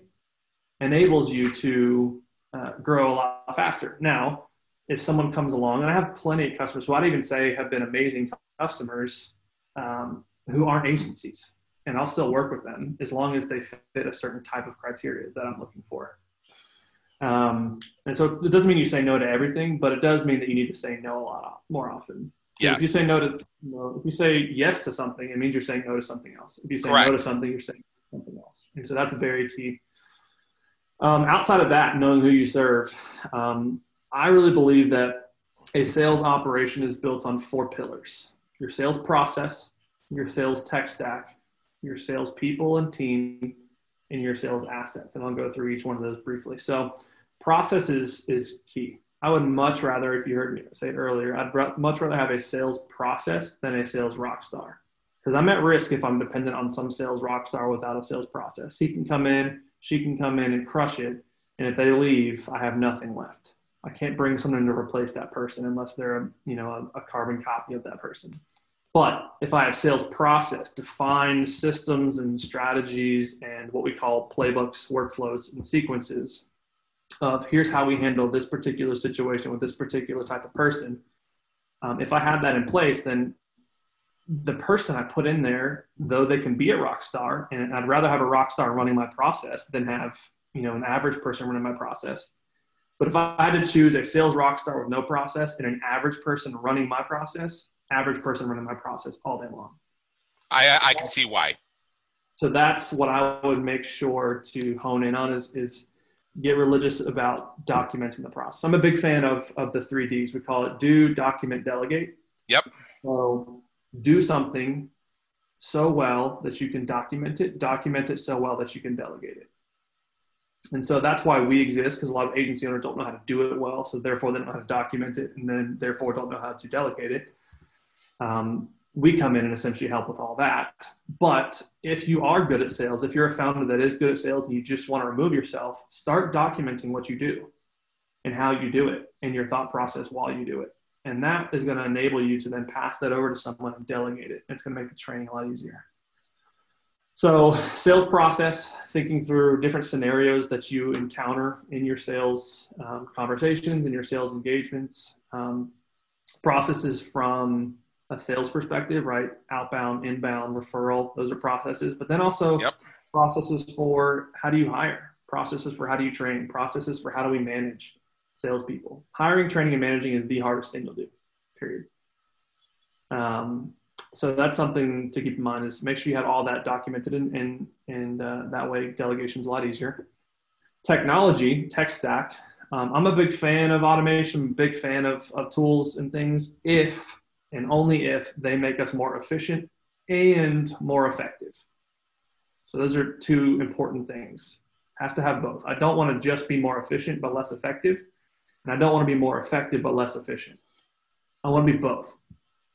B: enables you to uh, grow a lot faster. Now, if someone comes along, and I have plenty of customers who I'd even say have been amazing customers um, who aren't agencies and I'll still work with them as long as they fit a certain type of criteria that I'm looking for. Um, and so it doesn't mean you say no to everything, but it does mean that you need to say no a lot more often.
A: Yes.
B: If you say no to, you know, if you say yes to something, it means you're saying no to something else. If you say Correct. no to something, you're saying something else. And so that's very key. Um, outside of that, knowing who you serve, um, I really believe that a sales operation is built on four pillars: your sales process, your sales tech stack, your sales people and team, and your sales assets. And I'll go through each one of those briefly. So, process is, is key. I would much rather, if you heard me say it earlier, I'd much rather have a sales process than a sales rock star. Because I'm at risk if I'm dependent on some sales rock star without a sales process. He can come in, she can come in and crush it. And if they leave, I have nothing left. I can't bring someone to replace that person unless they're a, you know, a, a carbon copy of that person. But if I have sales process, defined systems and strategies and what we call playbooks, workflows, and sequences, of here's how we handle this particular situation with this particular type of person. Um, if I have that in place, then the person I put in there, though they can be a rock star, and I'd rather have a rock star running my process than have you know an average person running my process. But if I had to choose a sales rock star with no process and an average person running my process, average person running my process all day long.
A: I I can see why.
B: So that's what I would make sure to hone in on is is get religious about documenting the process. I'm a big fan of of the three Ds. We call it do, document, delegate.
A: Yep.
B: So do something so well that you can document it, document it so well that you can delegate it. And so that's why we exist because a lot of agency owners don't know how to do it well. So therefore, they don't know how to document it and then therefore don't know how to delegate it. Um, we come in and essentially help with all that. But if you are good at sales, if you're a founder that is good at sales and you just want to remove yourself, start documenting what you do and how you do it and your thought process while you do it. And that is going to enable you to then pass that over to someone and delegate it. It's going to make the training a lot easier. So, sales process, thinking through different scenarios that you encounter in your sales um, conversations, and your sales engagements, um, processes from a sales perspective, right? Outbound, inbound, referral, those are processes. But then also
A: yep.
B: processes for how do you hire, processes for how do you train, processes for how do we manage salespeople. Hiring, training, and managing is the hardest thing you'll do, period. Um, so that's something to keep in mind is make sure you have all that documented and, and, and uh, that way delegation is a lot easier. Technology, tech stack. Um, I'm a big fan of automation, big fan of, of tools and things if and only if they make us more efficient and more effective. So those are two important things. Has to have both. I don't want to just be more efficient but less effective, and I don't want to be more effective but less efficient. I want to be both.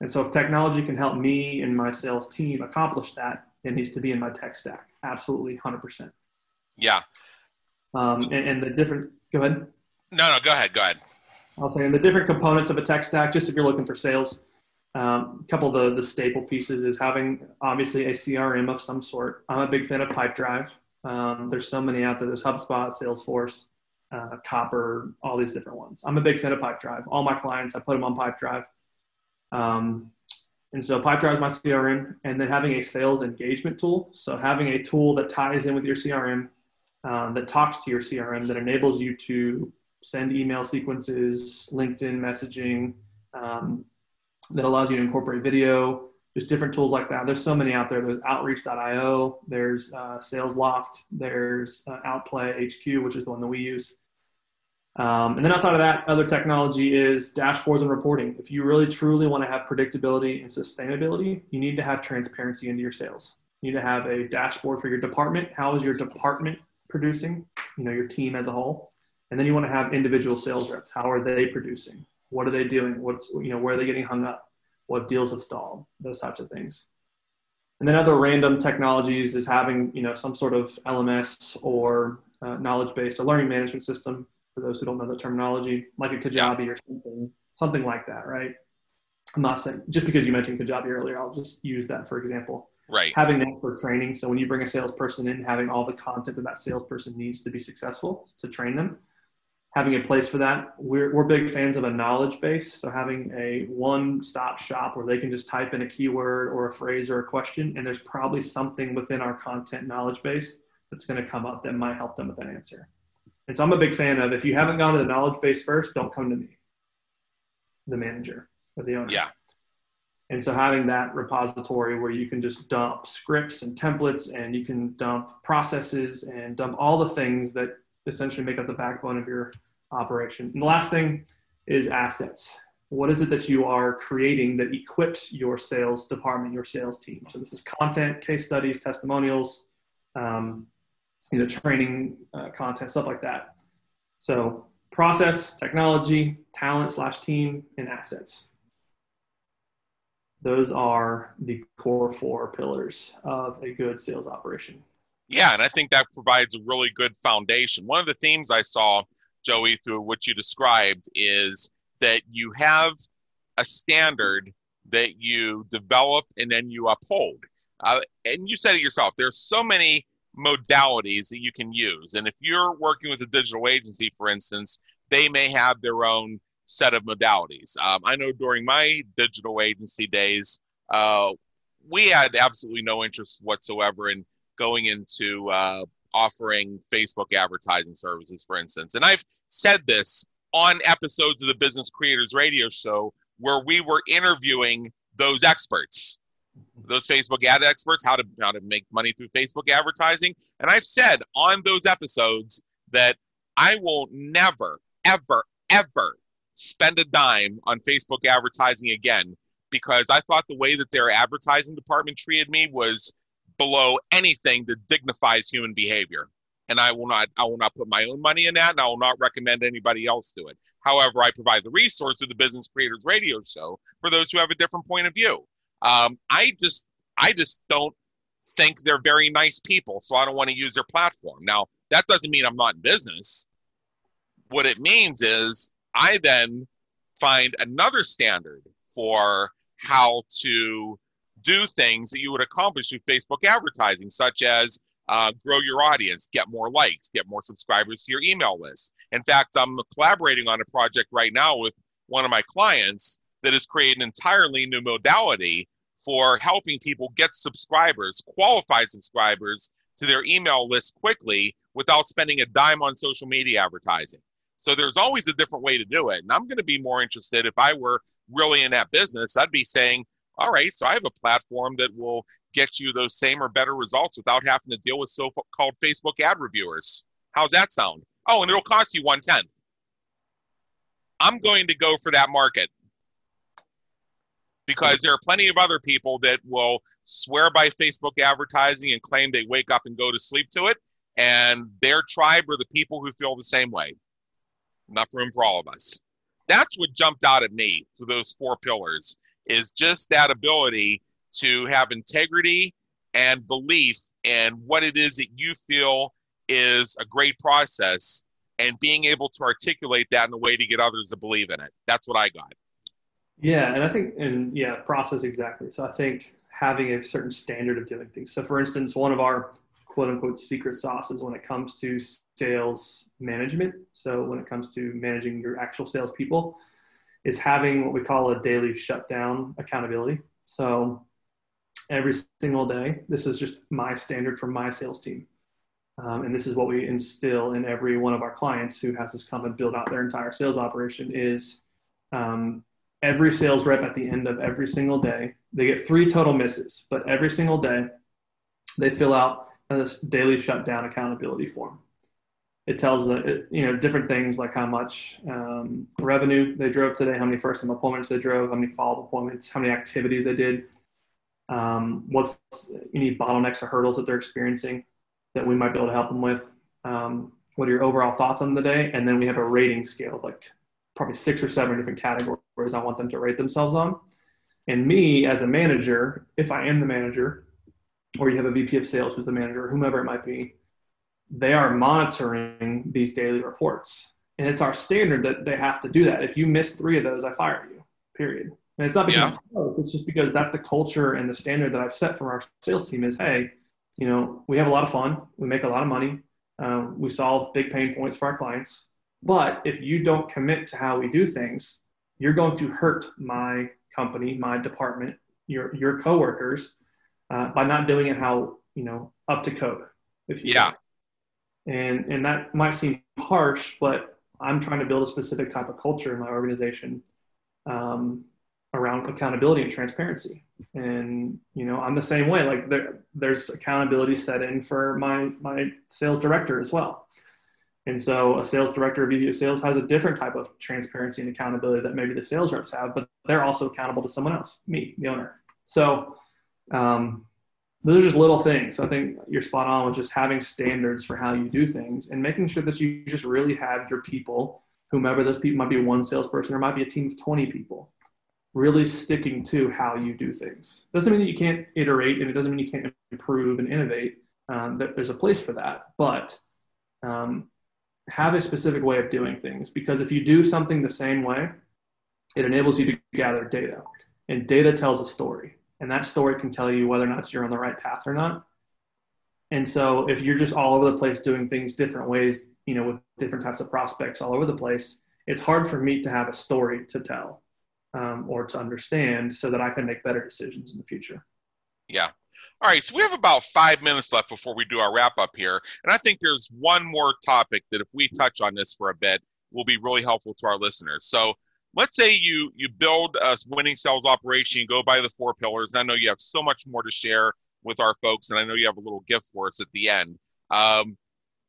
B: And so if technology can help me and my sales team accomplish that, it needs to be in my tech stack. Absolutely, 100%.
A: Yeah.
B: Um, and, and the different, go ahead.
A: No, no, go ahead. Go ahead.
B: I'll say, and the different components of a tech stack, just if you're looking for sales, um, a couple of the, the staple pieces is having obviously a CRM of some sort. I'm a big fan of Pipedrive. Um, there's so many out there. There's HubSpot, Salesforce, uh, Copper, all these different ones. I'm a big fan of Pipedrive. All my clients, I put them on Pipedrive. Um, and so Pipedrive is my CRM, and then having a sales engagement tool. So having a tool that ties in with your CRM, um, that talks to your CRM, that enables you to send email sequences, LinkedIn messaging, um, that allows you to incorporate video. There's different tools like that. There's so many out there. There's Outreach.io. There's uh, SalesLoft. There's uh, Outplay HQ, which is the one that we use. Um, and then outside of that, other technology is dashboards and reporting. If you really truly want to have predictability and sustainability, you need to have transparency into your sales. You need to have a dashboard for your department. How is your department producing? You know, your team as a whole. And then you want to have individual sales reps. How are they producing? What are they doing? What's you know, where are they getting hung up? What deals have stalled? Those types of things. And then other random technologies is having you know some sort of LMS or uh, knowledge base, a learning management system for those who don't know the terminology, like a Kajabi or something, something like that, right? I'm not saying just because you mentioned Kajabi earlier, I'll just use that for example.
A: Right.
B: Having that for training. So when you bring a salesperson in, having all the content that that salesperson needs to be successful to train them, having a place for that. We're, we're big fans of a knowledge base. So having a one stop shop where they can just type in a keyword or a phrase or a question, and there's probably something within our content knowledge base that's going to come up that might help them with an answer. And so I'm a big fan of if you haven't gone to the knowledge base first, don't come to me, the manager or the owner.
A: Yeah.
B: And so having that repository where you can just dump scripts and templates and you can dump processes and dump all the things that essentially make up the backbone of your operation. And the last thing is assets. What is it that you are creating that equips your sales department, your sales team? So this is content, case studies, testimonials, um, you know, training uh, content, stuff like that. So process, technology, talent slash team, and assets. Those are the core four pillars of a good sales operation.
A: Yeah, and I think that provides a really good foundation. One of the themes I saw, Joey, through what you described is that you have a standard that you develop and then you uphold. Uh, and you said it yourself, there's so many modalities that you can use. And if you're working with a digital agency, for instance, they may have their own set of modalities. Um, I know during my digital agency days, uh, we had absolutely no interest whatsoever in going into uh, offering Facebook advertising services, for instance. And I've said this on episodes of the Business Creators Radio Show where we were interviewing those experts, those Facebook ad experts, how to how to make money through Facebook advertising. And I've said on those episodes that I will never, ever, ever spend a dime on Facebook advertising again because I thought the way that their advertising department treated me was below anything that dignifies human behavior. And I will not I will not put my own money in that and I will not recommend anybody else do it. However, I provide the resource of the Business Creators Radio Show for those who have a different point of view. Um, I just I just don't think they're very nice people, so I don't want to use their platform. Now, that doesn't mean I'm not in business. What it means is I then find another standard for how to do things that you would accomplish through Facebook advertising, such as uh, grow your audience, get more likes, get more subscribers to your email list. In fact, I'm collaborating on a project right now with one of my clients that has created an entirely new modality for helping people get subscribers, qualified subscribers to their email list quickly without spending a dime on social media advertising. So there's always a different way to do it. And I'm going to be more interested if I were really in that business, I'd be saying, all right, so I have a platform that will get you those same or better results without having to deal with so called Facebook ad reviewers. How's that sound? Oh, and it'll cost you one tenth. I'm going to go for that market because there are plenty of other people that will swear by Facebook advertising and claim they wake up and go to sleep to it. And their tribe are the people who feel the same way. Enough room for all of us. That's what jumped out at me through those four pillars is just that ability to have integrity and belief in what it is that you feel is a great process and being able to articulate that in a way to get others to believe in it. That's what I got.
B: Yeah, and I think, and yeah, process exactly. So I think having a certain standard of doing things. So, for instance, one of our quote unquote secret sauces when it comes to sales management. So, when it comes to managing your actual salespeople, is having what we call a daily shutdown accountability. So, every single day, this is just my standard for my sales team. Um, and this is what we instill in every one of our clients who has us come and build out their entire sales operation is um, every sales rep at the end of every single day they get three total misses but every single day they fill out this daily shutdown accountability form. It tells the you know different things like how much um, revenue they drove today, how many first time appointments they drove, how many follow up appointments, how many activities they did, um, what's any bottlenecks or hurdles that they're experiencing that we might be able to help them with. Um, what are your overall thoughts on the day? And then we have a rating scale like probably six or seven different categories I want them to rate themselves on. And me as a manager, if I am the manager, or you have a VP of sales who's the manager, whomever it might be, they are monitoring these daily reports. And it's our standard that they have to do that. If you miss three of those, I fire you, period. And it's not because yeah. it's just because that's the culture and the standard that I've set for our sales team is, hey, you know, we have a lot of fun. We make a lot of money. Um, we solve big pain points for our clients. But if you don't commit to how we do things, you're going to hurt my company, my department, your, your coworkers, uh, by not doing it how you know up to code.
A: If you yeah.
B: And and that might seem harsh, but I'm trying to build a specific type of culture in my organization um, around accountability and transparency. And you know, I'm the same way. Like there, there's accountability set in for my my sales director as well. And so a sales director of sales has a different type of transparency and accountability that maybe the sales reps have, but they're also accountable to someone else, me, the owner. So um, those are just little things. I think you're spot on with just having standards for how you do things and making sure that you just really have your people, whomever those people might be one salesperson or might be a team of 20 people, really sticking to how you do things. Doesn't mean that you can't iterate and it doesn't mean you can't improve and innovate. Um, there's a place for that, but um, have a specific way of doing things because if you do something the same way, it enables you to gather data and data tells a story and that story can tell you whether or not you're on the right path or not. And so if you're just all over the place doing things different ways, you know, with different types of prospects all over the place, it's hard for me to have a story to tell um, or to understand so that I can make better decisions in the future.
A: Yeah. All right. So we have about five minutes left before we do our wrap up here. And I think there's one more topic that if we touch on this for a bit will be really helpful to our listeners. So let's say you you build a winning sales operation, you go by the four pillars, and I know you have so much more to share with our folks, and I know you have a little gift for us at the end. Um,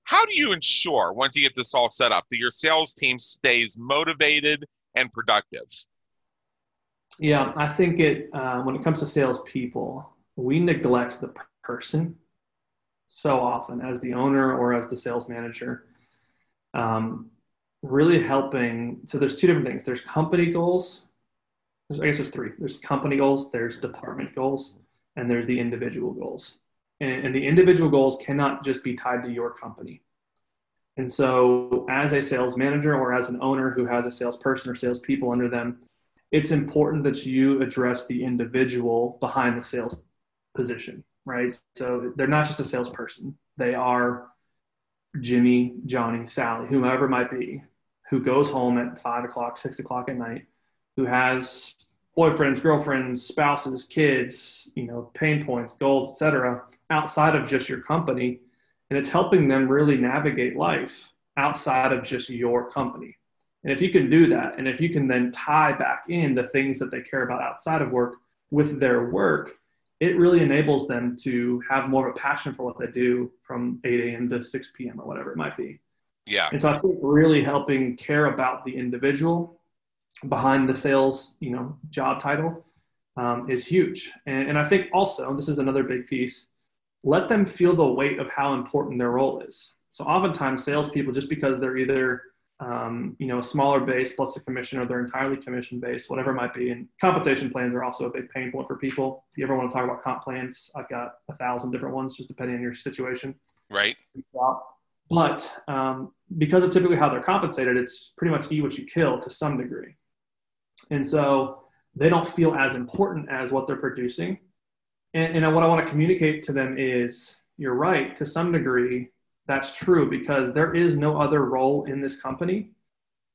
A: how do you ensure once you get this all set up that your sales team stays motivated and productive?
B: Yeah, I think it uh, when it comes to salespeople, we neglect the person so often as the owner or as the sales manager. Um, really helping. So there's two different things. There's company goals. I guess there's three. There's company goals. There's department goals, and there's the individual goals. And, and the individual goals cannot just be tied to your company. And so, as a sales manager or as an owner who has a salesperson or salespeople under them, it's important that you address the individual behind the sales position, right? So they're not just a salesperson; they are Jimmy, Johnny, Sally, whomever it might be, who goes home at five o'clock, six o'clock at night, who has boyfriends, girlfriends, spouses, kids, you know, pain points, goals, etc., outside of just your company, and it's helping them really navigate life outside of just your company. And if you can do that, and if you can then tie back in the things that they care about outside of work with their work, it really enables them to have more of a passion for what they do from 8 a.m. to 6 p.m. or whatever it might be.
A: Yeah.
B: And so I think really helping care about the individual behind the sales, you know, job title um, is huge. And, and I think also this is another big piece. Let them feel the weight of how important their role is. So oftentimes salespeople, just because they're either um, you know, a smaller base plus a commission or they're entirely commission based, whatever it might be. And compensation plans are also a big pain point for people. If you ever want to talk about comp plans, I've got a thousand different ones just depending on your situation.
A: Right.
B: But um, because of typically how they're compensated, it's pretty much eat what you kill to some degree. And so they don't feel as important as what they're producing. And, and what I want to communicate to them is you're right to some degree that's true because there is no other role in this company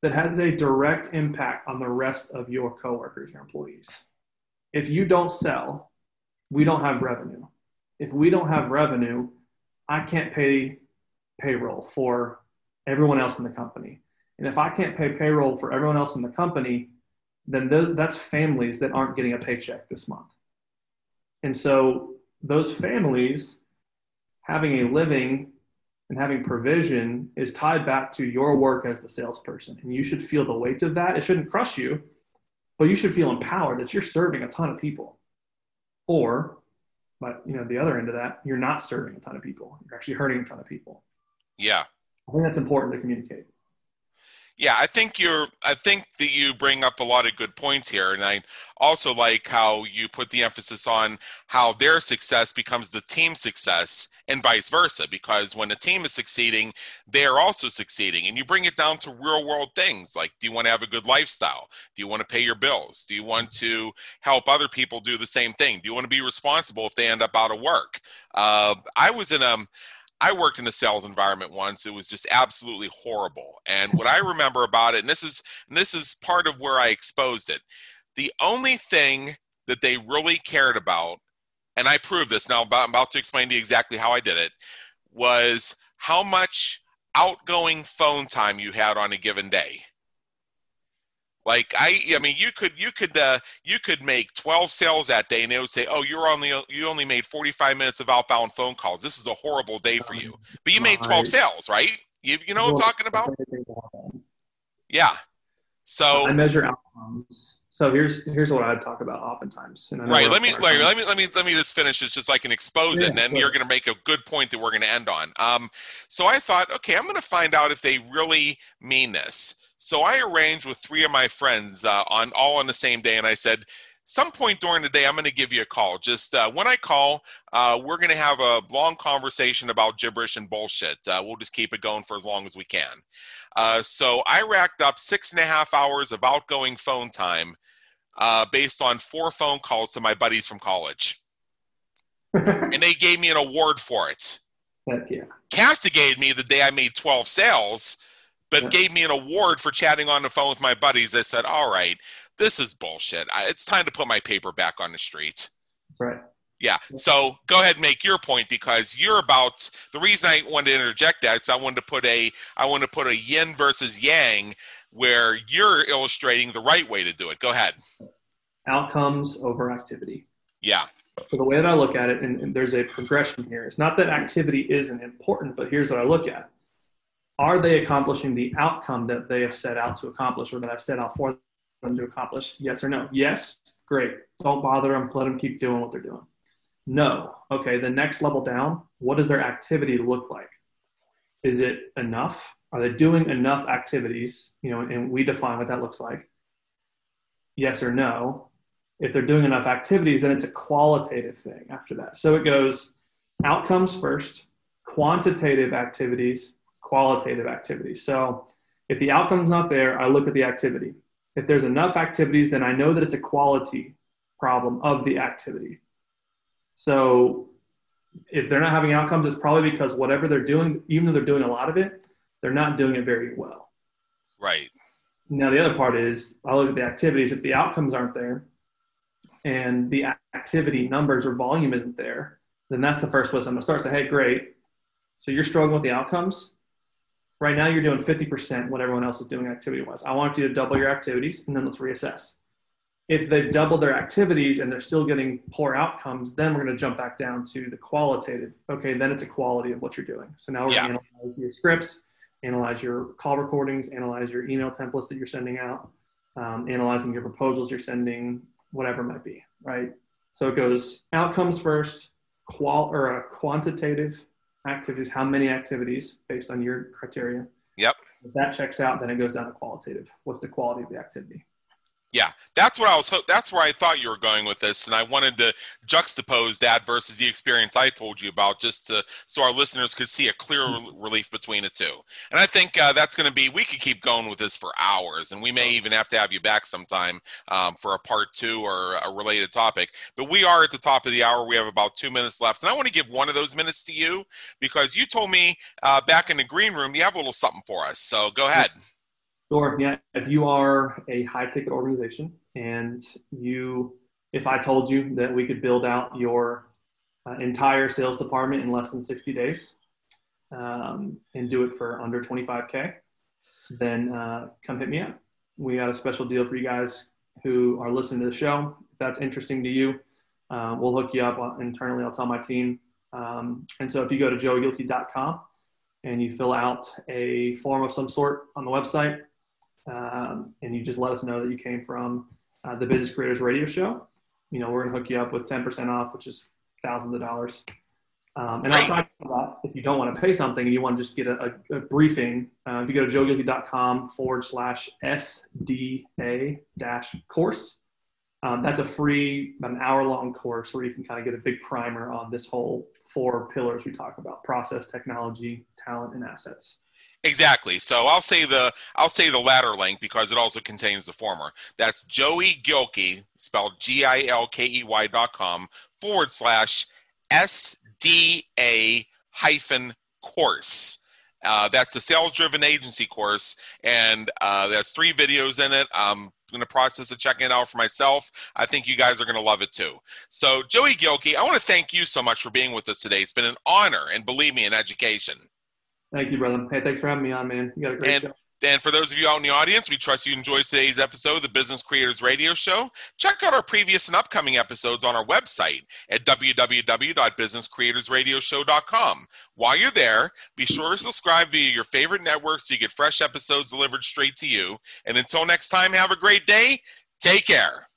B: that has a direct impact on the rest of your coworkers, your employees. If you don't sell, we don't have revenue. If we don't have revenue, I can't pay payroll for everyone else in the company. And if I can't pay payroll for everyone else in the company, then th- that's families that aren't getting a paycheck this month. And so those families having a living and having provision is tied back to your work as the salesperson. And you should feel the weight of that. It shouldn't crush you, but you should feel empowered that you're serving a ton of people. Or, but you know, the other end of that, you're not serving a ton of people. You're actually hurting a ton of people.
A: Yeah.
B: I think that's important to communicate.
A: Yeah, I think you're. I think that you bring up a lot of good points here, and I also like how you put the emphasis on how their success becomes the team success, and vice versa. Because when a team is succeeding, they are also succeeding, and you bring it down to real world things like: Do you want to have a good lifestyle? Do you want to pay your bills? Do you want to help other people do the same thing? Do you want to be responsible if they end up out of work? Uh, I was in a I worked in a sales environment once. It was just absolutely horrible. And what I remember about it, and this is and this is part of where I exposed it, the only thing that they really cared about, and I proved this now, I'm about to explain to you exactly how I did it, was how much outgoing phone time you had on a given day. Like I, I mean, you could you could uh, you could make twelve sales that day, and they would say, "Oh, you're only you only made forty five minutes of outbound phone calls. This is a horrible day for you." But you made twelve sales, right? You you know what I'm talking about? Yeah. So
B: I measure outcomes. So here's here's what I'd talk about oftentimes.
A: right. Let me Larry, let me let me let me just finish this just so I can expose yeah, it, and then sure. you're going to make a good point that we're going to end on. Um, so I thought, okay, I'm going to find out if they really mean this. So I arranged with three of my friends uh, on all on the same day, and I said, some point during the day, I'm going to give you a call. Just uh, when I call, uh, we're going to have a long conversation about gibberish and bullshit. Uh, we'll just keep it going for as long as we can. Uh, so I racked up six and a half hours of outgoing phone time uh, based on four phone calls to my buddies from college. and they gave me an award for it.
B: Heck yeah.
A: castigated me the day I made 12 sales, but
B: Yeah.
A: gave me an award for chatting on the phone with my buddies. I said, all right, this is bullshit. I, it's time to put my paper back on the streets.
B: Right.
A: Yeah. So go ahead and make your point because you're about the reason I wanted to interject that is I wanted to put a I wanted to put a yin versus yang where you're illustrating the right way to do it. Go ahead.
B: Outcomes over activity.
A: Yeah.
B: So the way that I look at it, and, and there's a progression here. It's not that activity isn't important, but here's what I look at: Are they accomplishing the outcome that they have set out to accomplish, or that I've set out for them to accomplish? Yes or no? Yes. Great. Don't bother them. Let them keep doing what they're doing. No. Okay. The next level down. What does their activity look like? Is it enough? Are they doing enough activities? You know, and we define what that looks like. Yes or no if they're doing enough activities, then it's a qualitative thing after that. So it goes outcomes first, quantitative activities, qualitative activities. So if the outcome's not there, I look at the activity. If there's enough activities, then I know that it's a quality problem of the activity. So if they're not having outcomes, it's probably because whatever they're doing, even though they're doing a lot of it, they're not doing it very well.
A: Right.
B: Now, the other part is I look at the activities. If the outcomes aren't there and the activity numbers or volume isn't there, then that's the first place I'm going to start. Say, hey, great. So you're struggling with the outcomes. Right now, you're doing 50% what everyone else is doing activity wise. I want you to double your activities and then let's reassess. If they've doubled their activities and they're still getting poor outcomes, then we're going to jump back down to the qualitative. Okay, then it's a quality of what you're doing. So now we're
A: Yeah.
B: going to analyze your scripts, analyze your call recordings, analyze your email templates that you're sending out, um, analyzing your proposals you're sending, whatever it might be, right? So it goes outcomes first, qual or uh, quantitative activities, how many activities based on your criteria.
A: Yep.
B: If that checks out, then it goes down to qualitative. What's the quality of the activity?
A: Yeah, that's what I was. ho- That's where I thought you were going with this, and I wanted to juxtapose that versus the experience I told you about, just to so our listeners could see a clear rel- relief between the two. And I think uh, that's going to be. We could keep going with this for hours, and we may even have to have you back sometime um, for a part two or a related topic. But we are at the top of the hour. We have about two minutes left, and I want to give one of those minutes to you because you told me uh, back in the green room you have a little something for us. So go ahead.
B: Sure. Yeah. If you are a high ticket organization and you, if I told you that we could build out your uh, entire sales department in less than 60 days um, and do it for under 25K, then uh, come hit me up. We got a special deal for you guys who are listening to the show. If that's interesting to you, uh, we'll hook you up internally. I'll tell my team. Um, and so if you go to joeygilkey.com and you fill out a form of some sort on the website, um, and you just let us know that you came from uh, the Business Creators Radio Show. You know, we're gonna hook you up with 10% off, which is thousands of dollars. Um, and
A: Great.
B: outside of that, if you don't want to pay something and you want to just get a, a, a briefing, uh, if you go to joeygilkey.com forward slash SDA dash course, um, that's a free, about an hour long course where you can kind of get a big primer on this whole four pillars we talk about process, technology, talent, and assets.
A: Exactly. So I'll say the I'll say the latter link because it also contains the former. That's Joey Gilkey, spelled G I L K E Y dot com forward slash S D A hyphen course. Uh, that's the sales driven agency course, and uh, there's three videos in it. I'm in the process of checking it out for myself. I think you guys are going to love it too. So, Joey Gilkey, I want to thank you so much for being with us today. It's been an honor, and believe me, an education.
B: Thank you, brother. Hey, thanks for having me on, man. You got a great
A: And-
B: show.
A: And for those of you out in the audience, we trust you enjoyed today's episode of the Business Creators Radio Show. Check out our previous and upcoming episodes on our website at www.businesscreatorsradioshow.com. While you're there, be sure to subscribe via your favorite network so you get fresh episodes delivered straight to you. And until next time, have a great day. Take care.